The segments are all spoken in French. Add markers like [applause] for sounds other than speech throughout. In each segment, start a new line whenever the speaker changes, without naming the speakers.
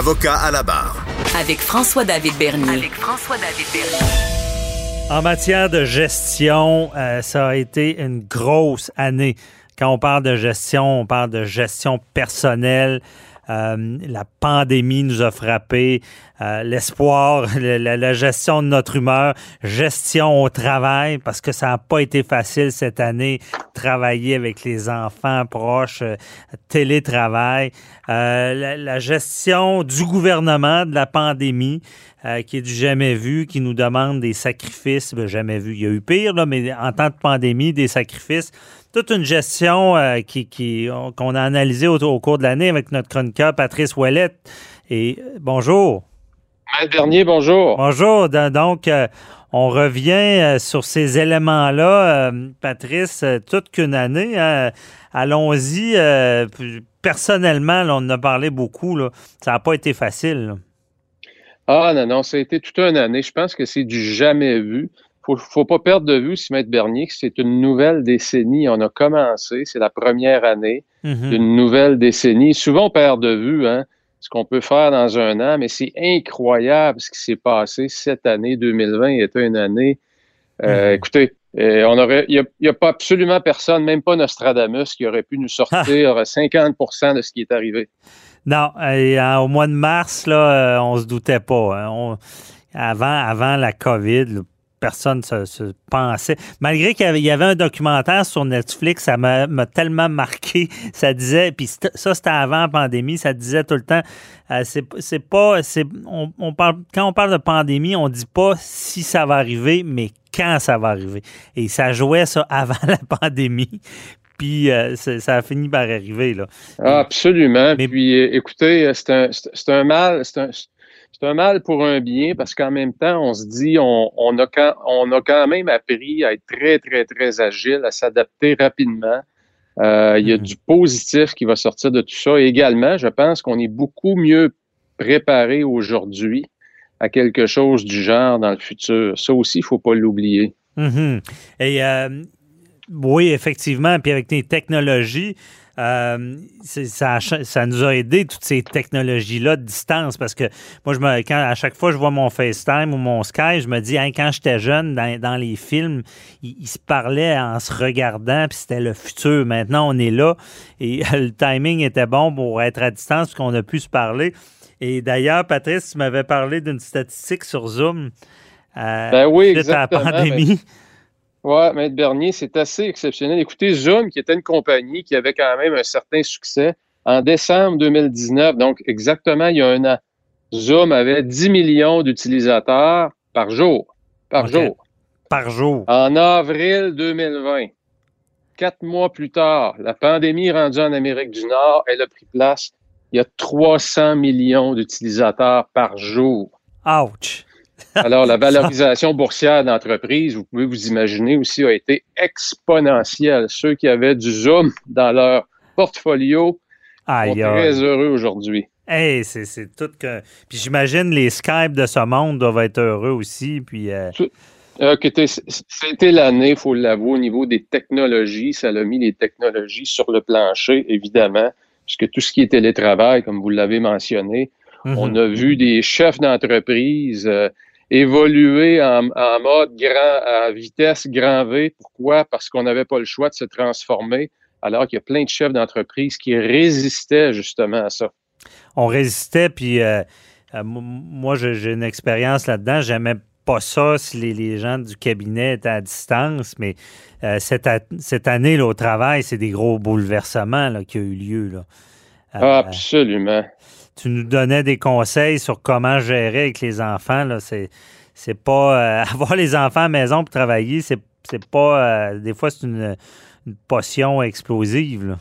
Avocat à la barre.
Avec François-David Bernier. Avec François-David
Bernier. En matière de gestion, euh, ça a été une grosse année. Quand on parle de gestion, on parle de gestion personnelle. Euh, la pandémie nous a frappé, euh, l'espoir, [laughs] la, gestion de notre humeur, gestion au travail, parce que ça n'a pas été facile cette année, travailler avec les enfants proches, euh, télétravail, la, la, gestion du gouvernement de la pandémie, qui est du jamais vu, qui nous demande des sacrifices, ben, jamais vu, il y a eu pire, mais en temps de pandémie, des sacrifices toute une gestion euh, qui, qu'on a analysée au, cours de l'année avec notre chroniqueur Patrice Ouellette. Et euh, bonjour.
Maître Bernier, bonjour.
Bonjour. Donc, euh, on revient sur ces éléments-là, Patrice, toute qu'une année. Hein. Allons-y. personnellement, on en a parlé beaucoup. Ça n'a pas été facile.
Ah non, non, ça a été toute une année. Je pense que c'est du jamais vu faut, faut pas perdre de vue, si Maître Bernier, que c'est une nouvelle décennie. On a commencé, c'est la première année mhm. d'une nouvelle décennie. Souvent, on perd de vue hein, ce qu'on peut faire dans un an, mais c'est incroyable ce qui s'est passé cette année 2020 était une année. Euh, mhm. Écoutez, euh, on aurait, il n'y a, pas absolument personne, même pas Nostradamus, qui aurait pu nous sortir [laughs] 50% de ce qui est arrivé.
Non, euh, au mois de mars, là, on se doutait pas. Hein. avant, avant la COVID, personne se, se, pensait. Malgré qu'il y avait un documentaire sur Netflix, ça m'a tellement marqué. [laughs] Ça disait, puis ça c'était avant la pandémie, ça disait tout le temps, euh, c'est pas, c'est, on, parle, quand on parle de pandémie, on dit pas si ça va arriver, mais quand ça va arriver. Et ça jouait ça [laughs] avant la pandémie. Puis euh, ça a fini par arriver. Là.
absolument. Mais, puis écoutez, c'est un, un mal, c'est un c'est un mal pour un bien parce qu'en même temps, on se dit, on, on, a quand, on a quand même appris à être très, très, très agile, à s'adapter rapidement. Euh, il y a hmm. du positif qui va sortir de tout ça. également, je pense qu'on est beaucoup mieux préparé aujourd'hui à quelque chose du genre dans le futur. Ça aussi, il ne faut pas l'oublier.
Mm-hmm. Et euh, oui, effectivement, puis avec les technologies, euh, ça, ça, nous a aidé, toutes ces technologies-là de distance, parce que moi, je me, quand, à chaque fois que je vois mon FaceTime ou mon Skype, je me dis, quand j'étais jeune, dans, les films, ils, se parlaient en se regardant, puis c'était le futur. Maintenant, on est là, et [laughs] le timing était bon pour être à distance, parce qu'on a pu se parler. Et d'ailleurs, Patrice, tu m'avais parlé d'une statistique sur Zoom.
Euh, ben oui, exactement. la pandémie. Oui, Maître Bernier, c'est assez exceptionnel. Écoutez, Zoom, qui était une compagnie qui avait quand même un certain succès, en décembre 2019, donc exactement il y a un an, Zoom avait 10 millions d'utilisateurs par jour. Par jour.
Par jour.
En avril 2020, quatre mois plus tard, la pandémie rendue en Amérique du Nord, elle a pris place. Il y a 300 millions d'utilisateurs par jour.
Ouch! [laughs]
Alors, la valorisation boursière d'entreprise, vous pouvez vous imaginer aussi, a été exponentielle. Ceux qui avaient du Zoom dans leur portfolio sont très heureux aujourd'hui.
Hey, c'est tout que. Puis j'imagine les Skype de ce monde doivent être heureux aussi. Puis. Euh...
C'était l'année, il faut l'avouer, au niveau des technologies. Ça a mis les technologies sur le plancher, évidemment, puisque tout ce qui est télétravail, comme vous l'avez mentionné, on a vu des chefs d'entreprise. Euh, évoluer en, mode grand, à vitesse grand V. Pourquoi? Parce qu'on n'avait pas le choix de se transformer, alors qu'il y a plein de chefs d'entreprise qui résistaient justement à ça.
On résistait, puis euh, euh, moi, j'ai une expérience là-dedans. J'aimais pas ça si les, gens du cabinet étaient à distance, mais euh, cette, cette, année là, au travail, c'est des gros bouleversements là, qui ont eu lieu. Là.
Absolument
tu nous donnais des conseils sur comment gérer avec les enfants. C'est, c'est pas. Euh, [laughs] avoir les enfants à la maison pour travailler, c'est, pas. Euh, des fois, c'est une, potion explosive.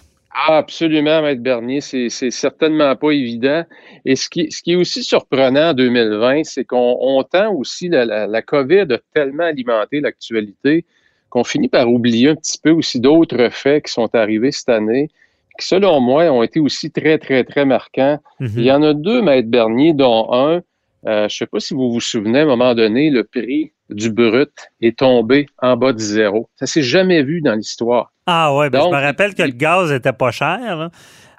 Absolument, Maître Bernier, c'est certainement pas évident. Et ce qui, ce qui est aussi surprenant en 2020, c'est qu'on tend aussi, la, la, COVID a tellement alimenté l'actualité qu'on finit par oublier un petit peu aussi d'autres faits qui sont arrivés cette année, qui, selon moi, ont été aussi très, très, très marquants. Mm-hmm. Il y en a deux, Maître Bernier, dont un, euh, je ne sais pas si vous vous souvenez, à un moment donné, le prix du brut est tombé en bas de zéro. Ça s'est jamais vu dans l'histoire.
Ah ouais, ben je me rappelle que le gaz était pas cher. Là.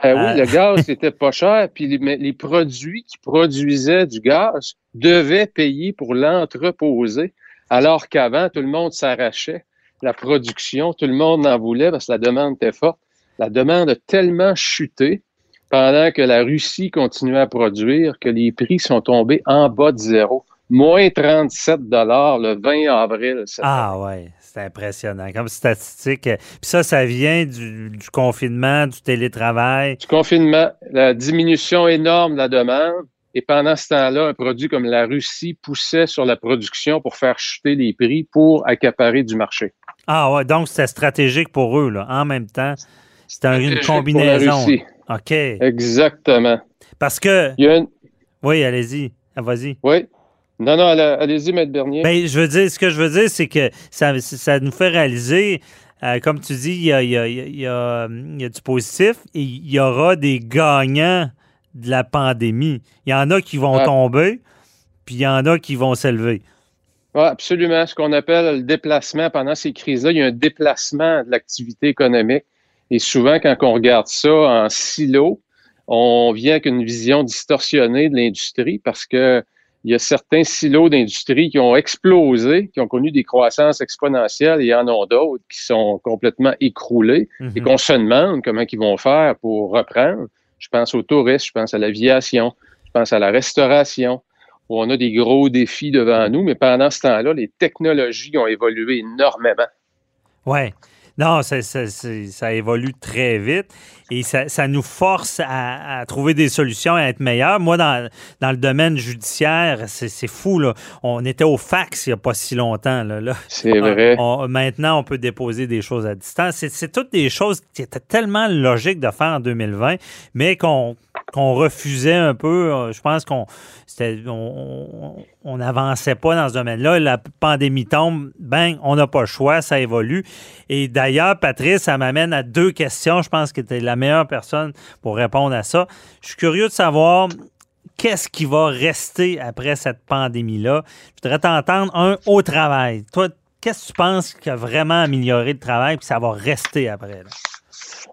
Euh, oui, le [laughs] gaz était pas cher, puis les, les, produits qui produisaient du gaz devaient payer pour l'entreposer, alors qu'avant, tout le monde s'arrachait la production, tout le monde en voulait parce que la demande était forte. La demande a tellement chuté pendant que la Russie continuait à produire que les prix sont tombés en bas de zéro moins 37 le 20 avril.
Ah ouais, c'est impressionnant comme statistique. Puis ça, ça vient du, confinement, du télétravail.
Du confinement, la diminution énorme de la demande. Et pendant ce temps-là, un produit comme la Russie poussait sur la production pour faire chuter les prix pour accaparer du marché.
Ah ouais, donc c'était stratégique pour eux, là, en même temps. C'était une combinaison. OK.
Exactement.
Parce que. Oui, allez-y. Ah, vas-y.
Oui. Non, non, allez-y, Maître Bernier.
Ben, je veux dire, ce que je veux dire, c'est que ça, ça nous fait réaliser, euh, comme tu dis, il y a, il y, a, il y, a, du positif et il y aura des gagnants de la pandémie. Il y en a qui vont ah. tomber, puis il y en a qui vont s'élever.
Oui, absolument. Ce qu'on appelle le déplacement pendant ces crises-là, il y a un déplacement de l'activité économique. Et souvent, quand on regarde ça en silo, on vient avec une vision distorsionnée de l'industrie parce que il y a certains silos d'industrie qui ont explosé, qui ont connu des croissances exponentielles, et il y en a d'autres qui sont complètement écroulés mhm. et qu'on se demande comment ils vont faire pour reprendre. Je pense aux touristes, je pense à l'aviation, je pense à la restauration, où on a des gros défis devant nous, mais pendant ce temps-là, les technologies ont évolué énormément.
Oui. Non, ça, ça, évolue très vite et ça, nous force à, trouver des solutions, à être meilleurs. Moi, dans, le domaine judiciaire, c'est fou. Là. On était au fax il n'y a pas si longtemps. Là,
C'est vrai.
maintenant, on peut déposer des choses à distance. C'est toutes des choses qui étaient tellement logiques de faire en 2020, mais qu'on refusait un peu. Euh, je pense qu'on on n'avançait pas dans ce domaine-là. La pandémie tombe, ben, on n'a pas le choix, ça évolue. Et d'ailleurs, Patrice, ça m'amène à deux questions. Je pense que tu es la meilleure personne pour répondre à ça. Je suis curieux de savoir qu'est-ce qui va rester après cette pandémie-là? Je voudrais t'entendre, un, au travail. Toi, qu'est-ce que tu penses qui a vraiment amélioré le travail puis ça va rester après?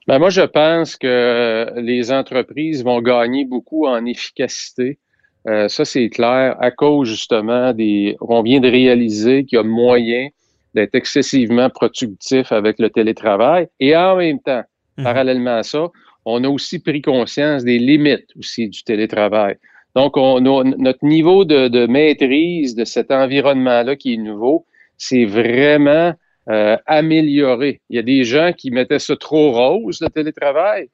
Ben moi, je pense que les entreprises vont gagner beaucoup en efficacité. Euh, ça, c'est clair, à cause justement des. On vient de réaliser qu'il y a moyen d'être excessivement productif avec le télétravail. Et en même temps, mhm. parallèlement à ça, on a aussi pris conscience des limites aussi du télétravail. Donc, on notre niveau de, de, maîtrise de cet environnement-là qui est nouveau, c'est vraiment euh, amélioré. Il y a des gens qui mettaient ça trop rose, le télétravail.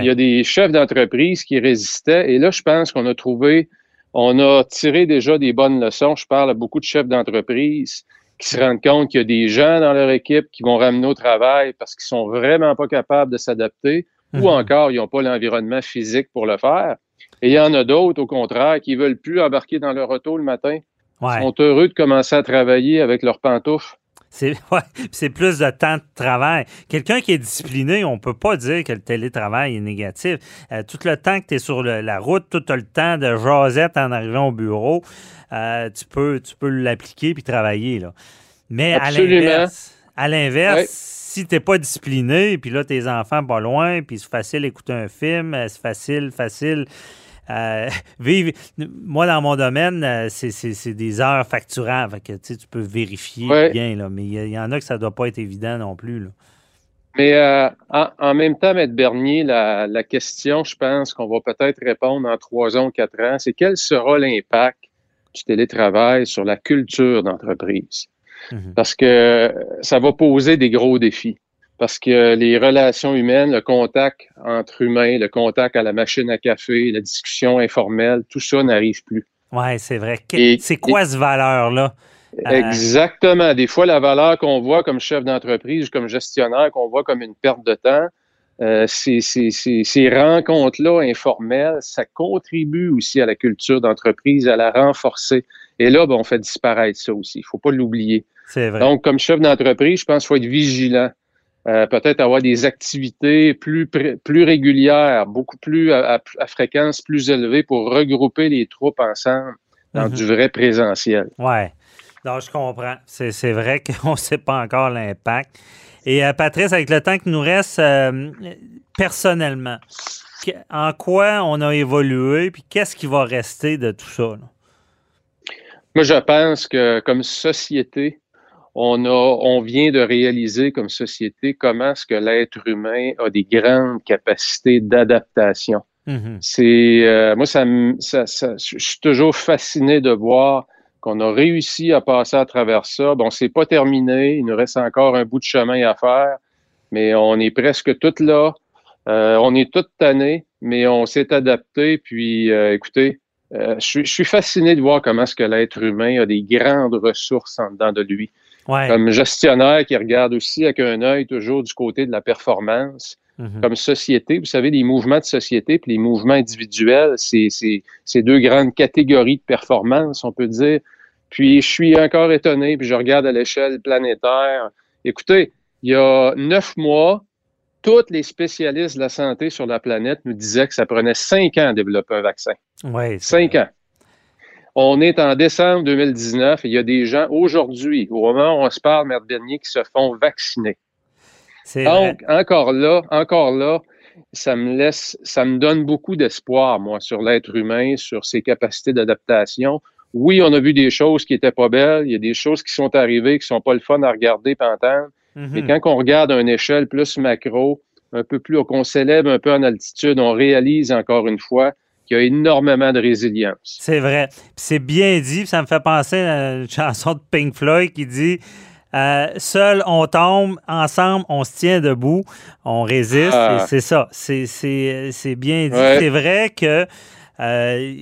Il y a des chefs d'entreprise qui résistaient. Et là, je pense qu'on a trouvé on a tiré déjà des bonnes leçons. Je parle à beaucoup de chefs d'entreprise qui se rendent compte qu'il y a des gens dans leur équipe qui vont ramener au travail parce qu'ils sont vraiment pas capables de s'adapter ou mhm. encore ils n'ont pas l'environnement physique pour le faire. Et il y en a d'autres, au contraire, qui veulent plus embarquer dans leur auto le matin. Ils sont heureux de commencer à travailler avec leurs pantoufles. [laughs]
C'est plus de temps de travail. Quelqu'un qui est discipliné, on ne peut pas dire que le télétravail est négatif. Euh, tout le temps que tu es sur la route, tout le temps de jasette en arrivant au bureau, euh, tu peux, tu peux l'appliquer puis travailler. Là. Mais à l'inverse, à l'inverse, si tu n'es pas discipliné, puis là, tes enfants pas loin, puis c'est facile d'écouter un film, euh, c'est facile, facile euh, [laughs] moi, dans mon domaine, euh, c'est des heures facturables. que, tu peux vérifier bien, là, mais il y, en a que ça ne doit pas être évident non plus.
Mais euh, en, même temps, M. Bernier, la, question, je pense qu'on va peut-être répondre en trois ans ou quatre ans, c'est quel sera l'impact du télétravail sur la culture d'entreprise? Mhm. Parce que ça va poser des gros défis parce que les relations humaines, le contact entre humains, le contact à la machine à café, la discussion informelle, tout ça n'arrive plus.
Oui, c'est vrai. C'est quoi cette valeur-là?
Euh, Exactement. Des fois, la valeur qu'on voit comme chef d'entreprise, comme gestionnaire, qu'on voit comme une perte de temps, euh, ces, ces, ces, rencontres-là informelles, ça contribue aussi à la culture d'entreprise, à la renforcer. Et là, ben, on fait disparaître ça aussi. Il faut pas l'oublier.
C'est vrai.
Donc, comme chef d'entreprise, je pense qu'il faut être vigilant. Euh, peut-être avoir des activités plus, plus régulières, beaucoup plus à, fréquence plus élevée pour regrouper les troupes ensemble dans mm-hmm. du vrai présentiel.
Oui. Donc, je comprends. C'est vrai [laughs] qu'on ne sait pas encore l'impact. Et euh, Patrice, avec le temps qui nous reste, euh, personnellement, en quoi on a évolué, puis qu'est-ce qui va rester de tout ça?
Moi, je pense que comme société, on, a, on vient de réaliser comme société comment est-ce que l'être humain a des grandes capacités d'adaptation. Mm-hmm. C'est euh, moi, ça, ça, je suis toujours fasciné de voir qu'on a réussi à passer à travers ça. Bon, c'est pas terminé, il nous reste encore un bout de chemin à faire, mais on est presque tout là. Euh, on est tout tanné, mais on s'est adapté. Puis, euh, écoutez, euh, je, suis fasciné de voir comment est-ce que l'être humain a des grandes ressources en dedans de lui. Comme gestionnaire qui regarde aussi avec un œil toujours du côté de la performance. Mm-hmm. Comme société, vous savez, les mouvements de société puis les mouvements individuels, c'est deux grandes catégories de performance, on peut dire. Puis je suis encore étonné, puis je regarde à l'échelle planétaire. Écoutez, il y a neuf mois, tous les spécialistes de la santé sur la planète nous disaient que ça prenait cinq ans à développer un vaccin.
Oui.
Cinq ans. On est en décembre 2019 et il y a des gens aujourd'hui, au moment où on se parle, Mère Bernier, qui se font vacciner. Donc, encore là, encore là, ça me laisse, ça me donne beaucoup d'espoir, moi, sur l'être humain, sur ses capacités d'adaptation. Oui, on a vu des choses qui étaient pas belles, il y a des choses qui sont arrivées qui sont pas le fun à regarder et entendre. Mais mhm. quand on regarde à une échelle plus macro, un peu plus, qu'on s'élève un peu en altitude, on réalise encore une fois qu'il y a énormément de résilience.
C'est vrai. C'est bien dit. Ça me fait penser à une chanson de Pink Floyd qui dit euh, Seul on tombe, ensemble on se tient debout, on résiste. Ah. C'est ça. C'est bien dit. C'est vrai que euh,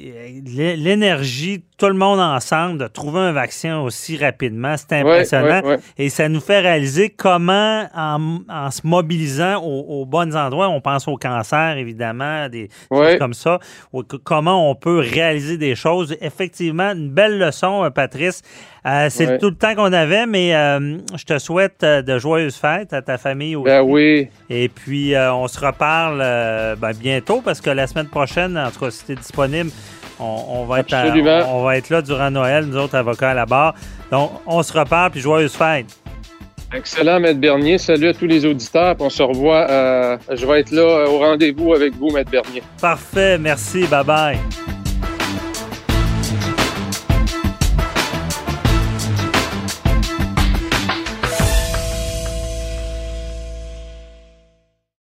l'énergie, tout le monde ensemble, de trouver un vaccin aussi rapidement, c'est impressionnant. Et ça nous fait réaliser comment, en, se mobilisant aux, bons endroits, on pense au cancer, évidemment, des choses comme ça, comment on peut réaliser des choses. Effectivement, une belle leçon, euh, Patrice. Euh, c'est tout le temps qu'on avait, mais je te souhaite de joyeuses fêtes à ta famille aussi.
Ben oui.
Et puis, on se reparle ben, bientôt parce que la semaine prochaine, en tout cas, si disponible. On, va être on, va être là durant Noël, nous autres avocats à la barre. Donc, on se reparle, puis joyeuse fête.
Excellent, Maître Bernier. Salut à tous les auditeurs. On se revoit. Euh, je vais être là euh, au rendez-vous avec vous, Maître Bernier.
Parfait. Merci. Bye-bye.